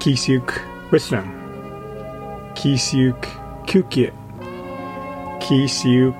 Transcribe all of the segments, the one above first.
Kisuk Wisdom, Kisuk Kukit, Kisuk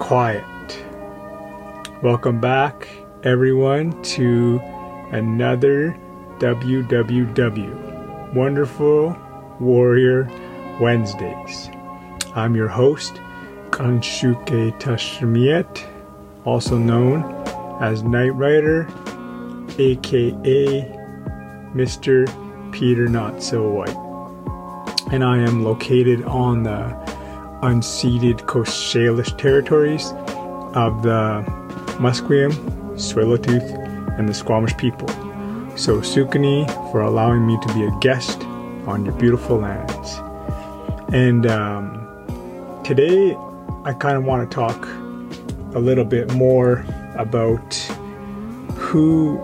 Quiet. Welcome back, everyone, to another WWW Wonderful Warrior Wednesdays. I'm your host, Kanshuke Tashmiet, also known as Knight Rider, aka Mr. Peter Not So White. And I am located on the unceded Coast Salish territories of the Musqueam, Tsleil-Waututh, and the Squamish people. So Sukani for allowing me to be a guest on your beautiful lands. And um, today I kind of want to talk a little bit more about who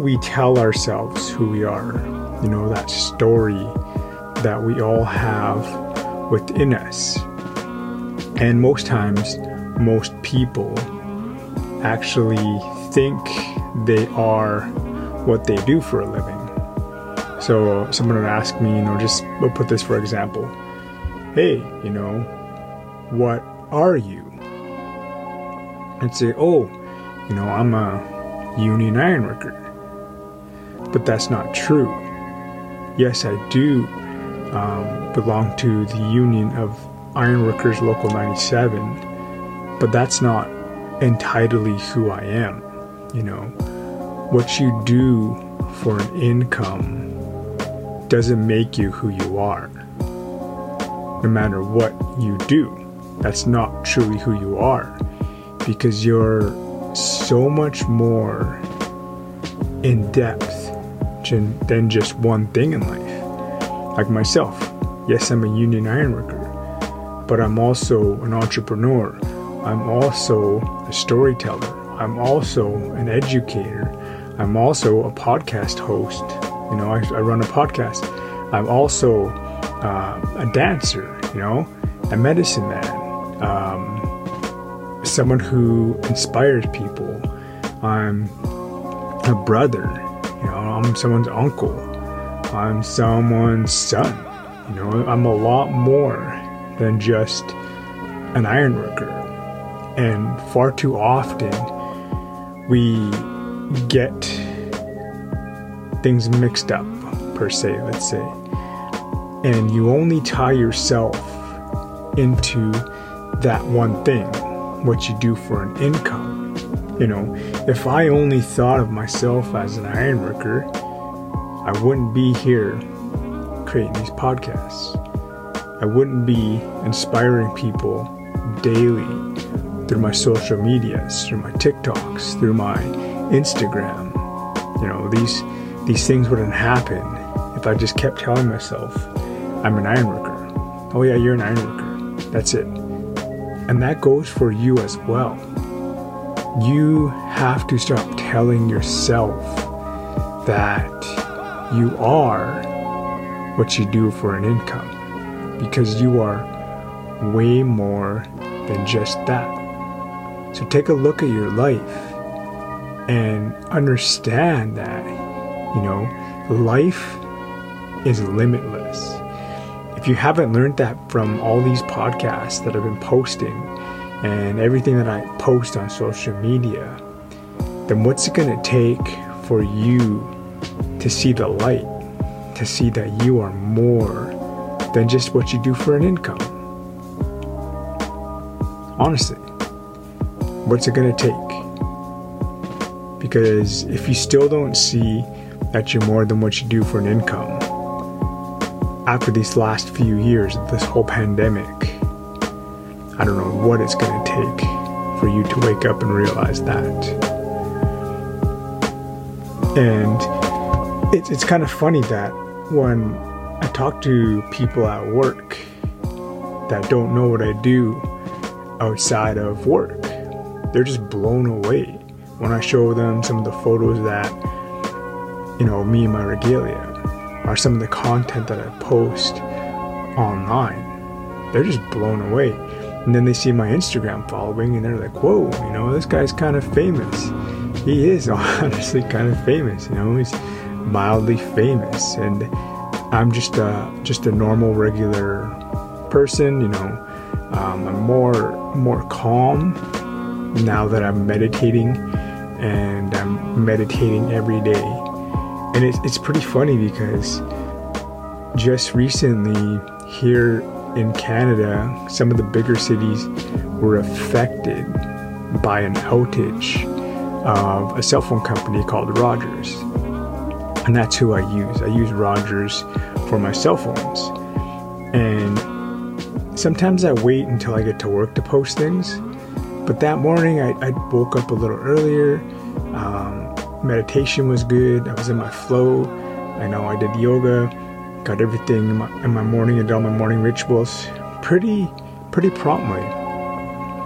we tell ourselves who we are. You know, that story that we all have within us. And most times, most people actually think they are what they do for a living. So someone would ask me, you know, just we'll put this for example. Hey, you know, what are you? I'd say, oh, you know, I'm a union ironworker. But that's not true. Yes, I do um, belong to the Union of Ironworkers Local 97, but that's not entirely who I am. You know, what you do for an income doesn't make you who you are. No matter what you do, that's not truly who you are because you're so much more in depth than just one thing in life. Like myself, yes, I'm a union ironworker, but I'm also an entrepreneur. I'm also a storyteller. I'm also an educator. I'm also a podcast host. You know, I, I run a podcast. I'm also uh, a dancer, you know, a medicine man, um, someone who inspires people. I'm a brother, I'm someone's uncle. I'm someone's son. You know, I'm a lot more than just an ironworker. And far too often, we get things mixed up, per se, let's say. And you only tie yourself into that one thing, what you do for an income. You know, if I only thought of myself as an ironworker, I wouldn't be here creating these podcasts. I wouldn't be inspiring people daily through my social medias, through my TikToks, through my Instagram. You know, these these things wouldn't happen if I just kept telling myself I'm an ironworker. Oh yeah, you're an ironworker. That's it. And that goes for you as well. You have to stop telling yourself that you are what you do for an income because you are way more than just that. So take a look at your life and understand that, you know, life is limitless. If you haven't learned that from all these podcasts that I've been posting and everything that I post on social media, then what's it going to take for you to see the light, to see that you are more than just what you do for an income? Honestly, what's it going to take? Because if you still don't see that you're more than what you do for an income, after these last few years this whole pandemic, what it's going to take for you to wake up and realize that. And it's, it's kind of funny that when I talk to people at work that don't know what I do outside of work, they're just blown away when I show them some of the photos that, you know, me and my regalia or some of the content that I post online. They're just blown away. And then they see my Instagram following and they're like, whoa, you know, this guy's kind of famous he is honestly kind of famous, you know, he's mildly famous. And I'm just a just a normal, regular person. You know, um, I'm more more calm now that I'm meditating, and I'm meditating every day. And it's it's pretty funny because just recently here in Canada, some of the bigger cities were affected by an outage of a cell phone company called Rogers. And that's who I use. I use Rogers for my cell phones. And sometimes I wait until I get to work to post things. But that morning I, I woke up a little earlier. Um, meditation was good. I was in my flow. I know I did yoga, got everything in my, in my morning, and all my morning rituals pretty, pretty promptly.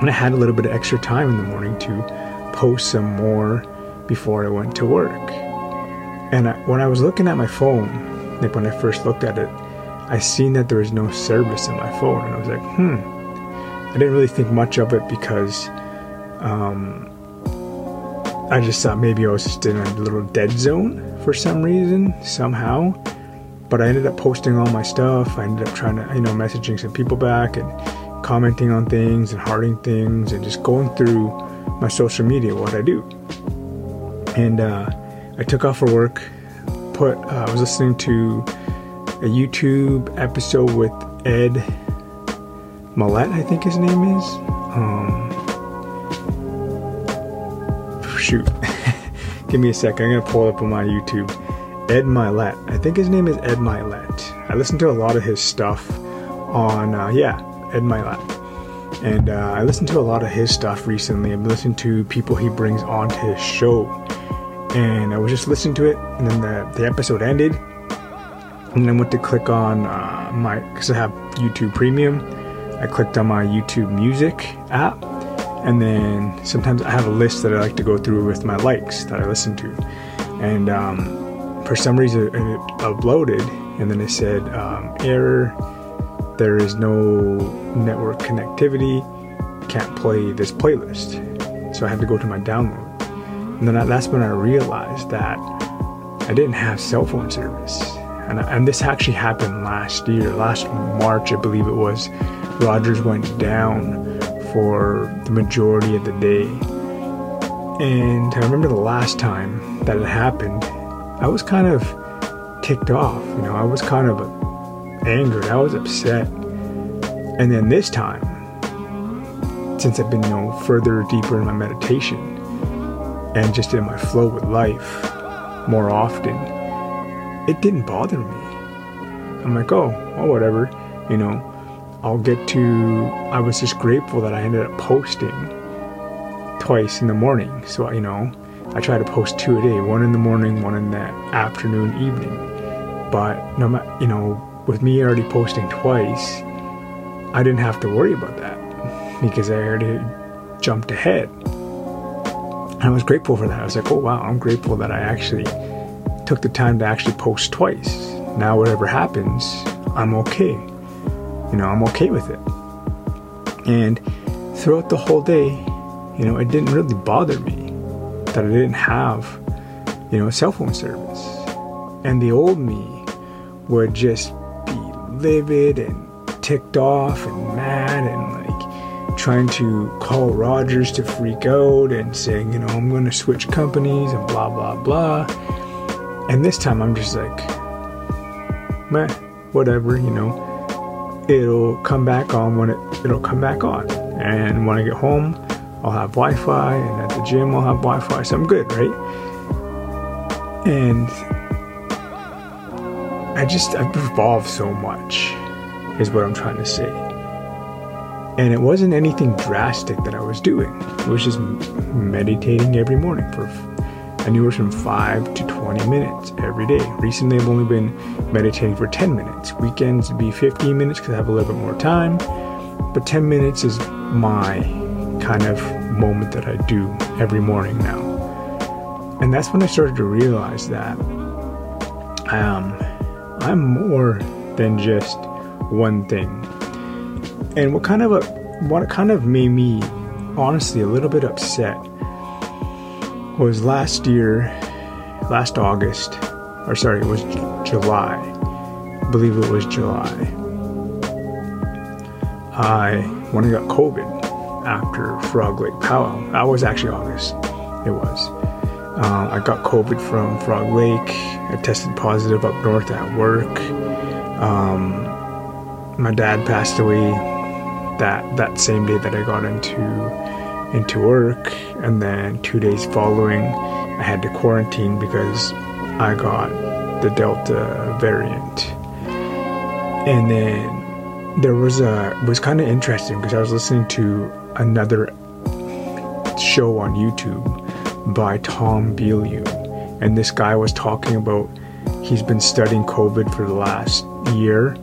And I had a little bit of extra time in the morning to post some more before I went to work. And I, when I was looking at my phone, like when I first looked at it, I seen that there was no service in my phone, and I was like, hmm. I didn't really think much of it because um, I just thought maybe I was just in a little dead zone for some reason, somehow. But I ended up posting all my stuff. I ended up trying to, you know, messaging some people back and commenting on things and hearting things and just going through my social media, what I do. And uh, I took off for work. Put uh, I was listening to a YouTube episode with Ed Mylett, I think his name is. Um, shoot, give me a second. I'm gonna pull up on my YouTube. Ed Mylett. I think his name is Ed Mylett. I listened to a lot of his stuff on uh, yeah, Ed Mylett. And uh, I listened to a lot of his stuff recently. I've listened to people he brings onto his show and I was just listening to it, and then the, the episode ended, and then I went to click on uh, my because I have YouTube Premium. I clicked on my YouTube Music app, and then sometimes I have a list that I like to go through with my likes that I listen to, and um, for some reason it uploaded, and then it said um, error. There is no network connectivity. Can't play this playlist. So I had to go to my download and then that's when I realized that I didn't have cell phone service. And, and this actually happened last year, last March, I believe it was. Rogers went down for the majority of the day. And I remember the last time that it happened, I was kind of ticked off. You know, I was kind of angered. I was upset. And then this time, since I've been you know further deeper in my meditation, and just in my flow with life more often, it didn't bother me. I'm like, oh, well, whatever, you know, I'll get to. I was just grateful that I ended up posting twice in the morning. So, you know, I try to post two a day one in the morning, one in the afternoon, evening. But, no matter, you know, with me already posting twice, I didn't have to worry about that because I already jumped ahead. I was grateful for that. I was like, oh wow, I'm grateful that I actually took the time to actually post twice. Now, whatever happens, I'm okay. You know, I'm okay with it. And throughout the whole day, you know, it didn't really bother me that I didn't have, you know, cell phone service. And the old me would just be livid and ticked off and mad and like trying to call Rogers to freak out and saying, you know, I'm going to switch companies and blah, blah, blah. And this time I'm just like, meh, whatever, you know. It'll come back on when it, it'll come back on. And when I get home, I'll have Wi Fi, and the gym, I'll have Wi Fi. So I'm good, right? And I just, I've evolved so much, is what I'm trying to say. And it wasn't anything drastic that I was doing. It was just meditating every morning for anywhere from 5 to 20 minutes every day. Recently, I've only been meditating for 10 minutes. Weekends would be 15 minutes because I have a little bit more time. But 10 minutes is my kind of moment that I do every morning now. And that's when I started to realize that um, I'm more than just one thing and what kind of a what kind of made me honestly a little bit upset was last year, last August, or sorry, it was July. I believe it was July. I when I got COVID after Frog Lake Powwow. That was actually August. It was. Um, I got COVID from Frog Lake. I tested positive up north at work. Um, my dad passed away that that same day that I got into into work, and then two days following, I had to quarantine because I got the Delta variant. And then there was a was kind of interesting because I was listening to another show on YouTube by Tom Bilyeu, and this guy was talking about he's been studying COVID for the last year,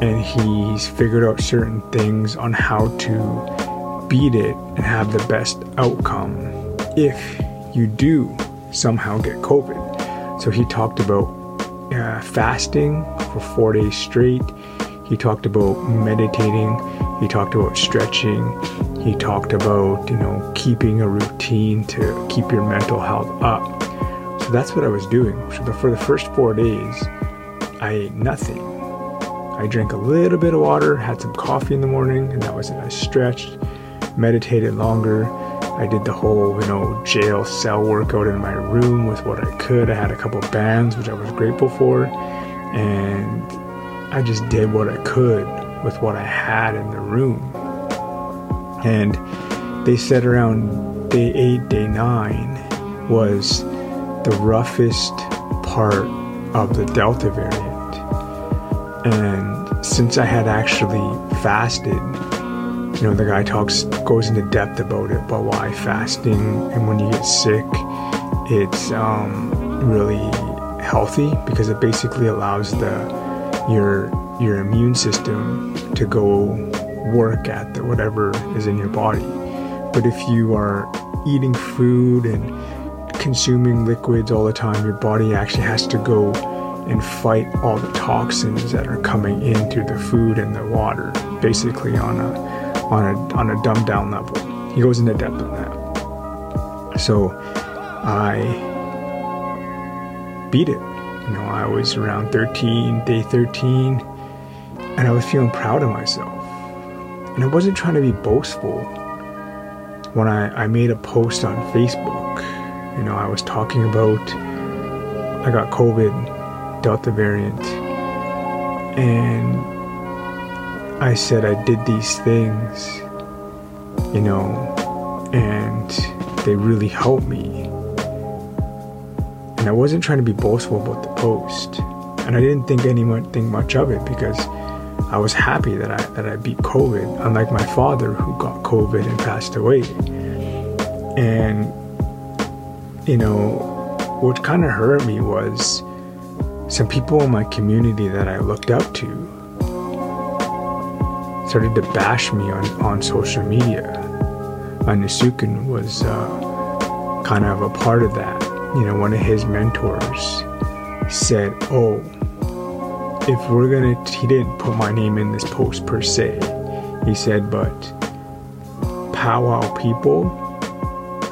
and he's figured out certain things on how to beat it and have the best outcome if you do somehow get COVID. So he talked about uh, fasting for four days straight. He talked about meditating. He talked about stretching. He talked about, you know, keeping a routine to keep your mental health up. So that's what I was doing. So for the first four days, I ate nothing. I drank a little bit of water, had some coffee in the morning, and that was it. I stretched, meditated longer. I did the whole, you know, jail cell workout in my room with what I could. I had a couple bands, which I was grateful for. And I just did what I could with what I had in the room. And they said around day eight, day nine was the roughest part of the Delta variant. And since I had actually fasted, you know, the guy talks, goes into depth about it, but why fasting and when you get sick, it's um, really healthy because it basically allows the your your immune system to go work at the, whatever is in your body. But if you are eating food and consuming liquids all the time, your body actually has to go and fight all the toxins that are coming in through the food and the water, basically on a on a on a dumbed down level. He goes into depth on that. So I beat it. You know, I was around 13, day 13, and I was feeling proud of myself. And I wasn't trying to be boastful. When I, I made a post on Facebook, you know, I was talking about I got COVID, Delta variant, and I said I did these things, you know, and they really helped me. And I wasn't trying to be boastful about the post. And I didn't think anyone think much of it because I was happy that I that I beat COVID, unlike my father who got COVID and passed away. And you know, what kind of hurt me was some people in my community that I looked up to started to bash me on, on social media. Anasukin was uh, kind of a part of that. You know, one of his mentors said, Oh, if we're gonna, he didn't put my name in this post per se. He said, but powwow people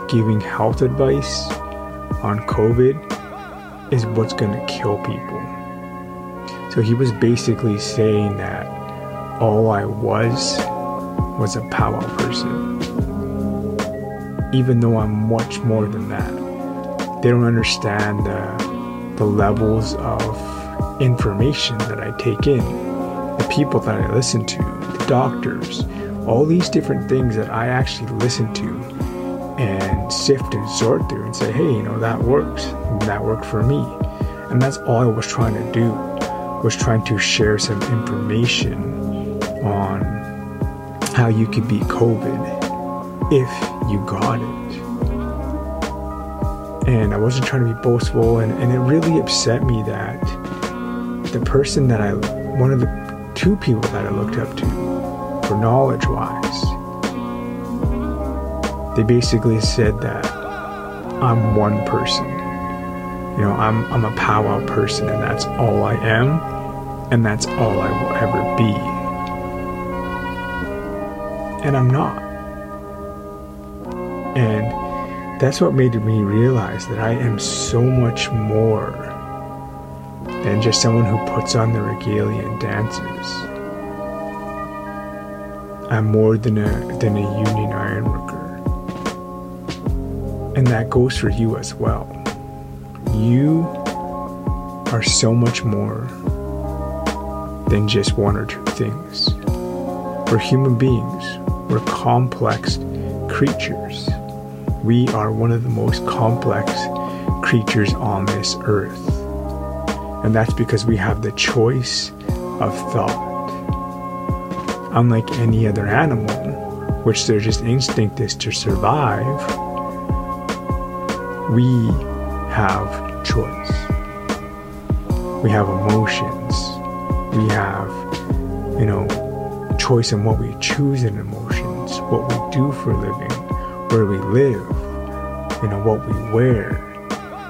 giving health advice on COVID is what's gonna kill people. So he was basically saying that all I was was a powwow person. Even though I'm much more than that. They don't understand the, the levels of information that I take in, the people that I listen to, the doctors, all these different things that I actually listen to and sift and sort through and say, hey, you know, that works. That worked for me. And that's all I was trying to do, was trying to share some information on how you could beat COVID if you got it. And I wasn't trying to be boastful, and, and it really upset me that the person that I, one of the two people that I looked up to for knowledge wise, they basically said that I'm one person. You know, I'm, I'm a powwow person and that's all I am and that's all I will ever be. And I'm not. And that's what made me realize that I am so much more than just someone who puts on the regalia and dances. I'm more than a than a union ironworker. And that goes for you as well. You are so much more than just one or two things. We're human beings. We're complex creatures. We are one of the most complex creatures on this earth. And that's because we have the choice of thought. Unlike any other animal, which their just instinct is to survive, we have choice. We have emotions. We have, you know, choice in what we choose in emotions, what we do for a living, where we live, you know, what we wear,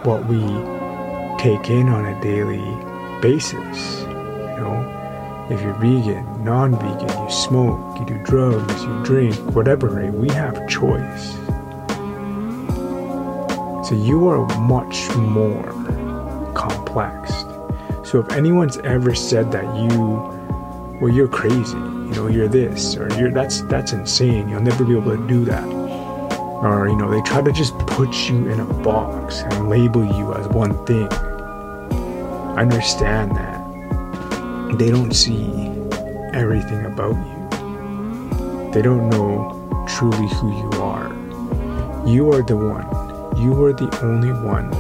what we take in on a daily basis. You know, if you're vegan, non-vegan, you smoke, you do drugs, you drink, whatever, right? We have choice. So you are much more complex. So if anyone's ever said that you, well, you're crazy, you know, you're this, or you're that's that's insane. You'll never be able to do that. Or you know, they try to just put you in a box and label you as one thing. Understand that they don't see everything about you. They don't know truly who you are. You are the one you are the only one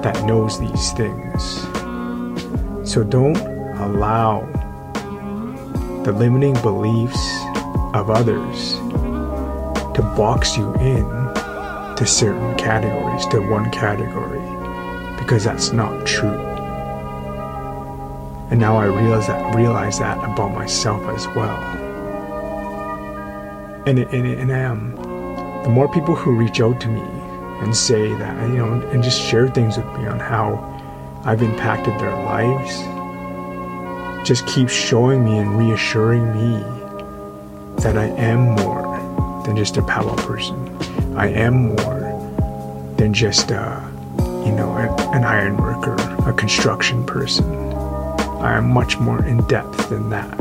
that knows these things. So don't allow the limiting beliefs of others to box you in to certain categories, to one category, because that's not true. And now I realize that realize that about myself as well. And and, and um, the more people who reach out to me and say that, you know, and just share things with me on how I've impacted their lives. Just keep showing me and reassuring me that I am more than just a powwow person. I am more than just a, you know, an iron worker, a construction person. I am much more in depth than that.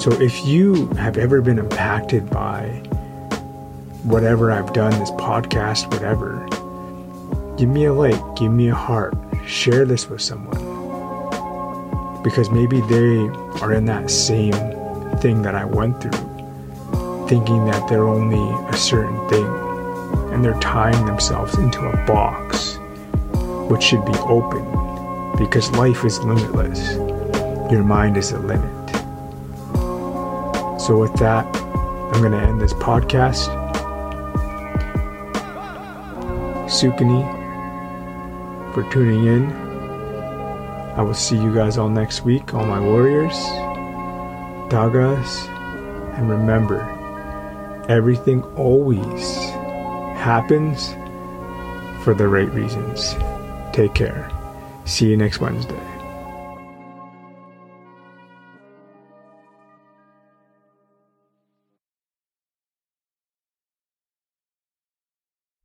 So if you have ever been impacted by whatever I've done, this podcast, whatever, give me a like, give me a heart, share this with someone. Because maybe they are in that same thing that I went through, thinking that they're only a certain thing, and they're tying themselves into a box, which should be open, because life is limitless. Your mind is a limit. So, with that, I'm going to end this podcast. Sukani for tuning in. I will see you guys all next week, all my warriors, Dagas, and remember, everything always happens for the right reasons. Take care. See you next Wednesday.